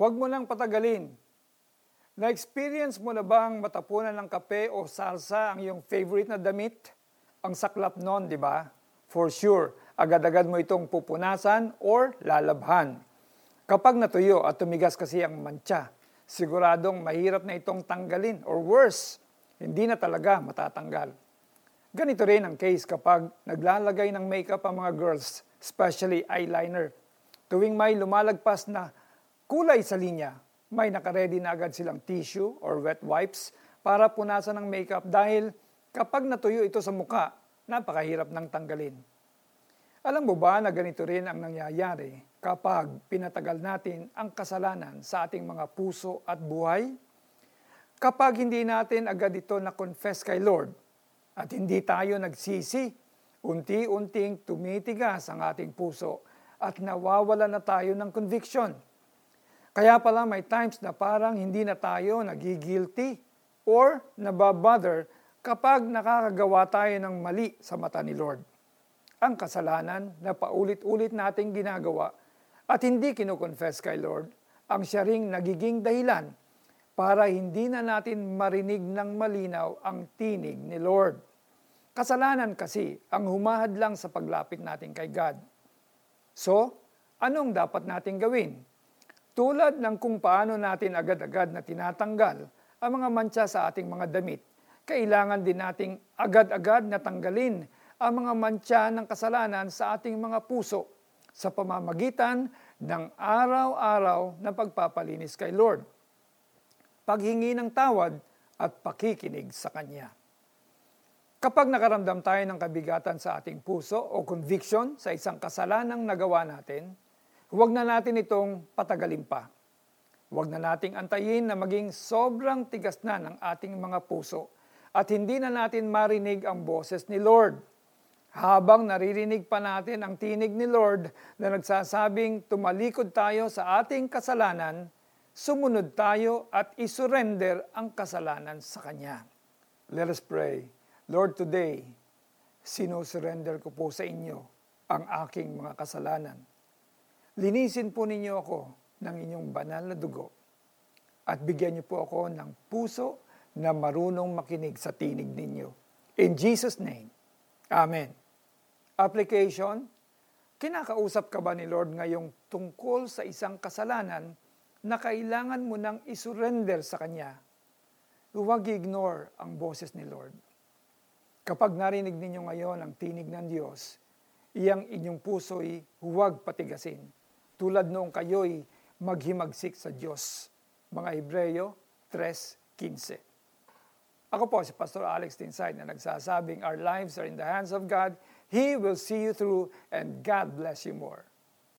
Huwag mo nang patagalin. Na-experience mo na bang matapunan ng kape o salsa ang iyong favorite na damit? Ang saklap nun, di ba? For sure, agad-agad mo itong pupunasan or lalabhan. Kapag natuyo at tumigas kasi ang mantsa, siguradong mahirap na itong tanggalin or worse, hindi na talaga matatanggal. Ganito rin ang case kapag naglalagay ng makeup ang mga girls, especially eyeliner. Tuwing may lumalagpas na kulay sa linya, may nakaredy na agad silang tissue or wet wipes para punasan ng makeup dahil kapag natuyo ito sa muka, napakahirap ng tanggalin. Alam mo ba na ganito rin ang nangyayari kapag pinatagal natin ang kasalanan sa ating mga puso at buhay? Kapag hindi natin agad ito na-confess kay Lord at hindi tayo nagsisi, unti-unting tumitigas ang ating puso at nawawala na tayo ng conviction kaya pala may times na parang hindi na tayo nagigilty or nababother kapag nakakagawa tayo ng mali sa mata ni Lord. Ang kasalanan na paulit-ulit nating ginagawa at hindi kinoconfess kay Lord, ang siya ring nagiging dahilan para hindi na natin marinig ng malinaw ang tinig ni Lord. Kasalanan kasi ang humahad lang sa paglapit natin kay God. So, anong dapat nating gawin? Tulad ng kung paano natin agad-agad na tinatanggal ang mga mantsa sa ating mga damit, kailangan din nating agad-agad na tanggalin ang mga mantsa ng kasalanan sa ating mga puso sa pamamagitan ng araw-araw na pagpapalinis kay Lord. Paghingi ng tawad at pakikinig sa Kanya. Kapag nakaramdam tayo ng kabigatan sa ating puso o conviction sa isang kasalanang nagawa natin, Huwag na natin itong patagalin pa. Huwag na nating antayin na maging sobrang tigas na ng ating mga puso at hindi na natin marinig ang boses ni Lord. Habang naririnig pa natin ang tinig ni Lord na nagsasabing tumalikod tayo sa ating kasalanan, sumunod tayo at isurrender ang kasalanan sa Kanya. Let us pray. Lord, today, sinusurrender ko po sa inyo ang aking mga kasalanan Linisin po ninyo ako ng inyong banal na dugo at bigyan niyo po ako ng puso na marunong makinig sa tinig ninyo. In Jesus' name, Amen. Application, kinakausap ka ba ni Lord ngayong tungkol sa isang kasalanan na kailangan mo nang isurrender sa Kanya? Huwag ignore ang boses ni Lord. Kapag narinig ninyo ngayon ang tinig ng Diyos, iyang inyong puso'y huwag patigasin tulad noong kayo'y maghimagsik sa Diyos. Mga Hebreyo 3.15 Ako po si Pastor Alex Tinsay na nagsasabing, Our lives are in the hands of God. He will see you through and God bless you more.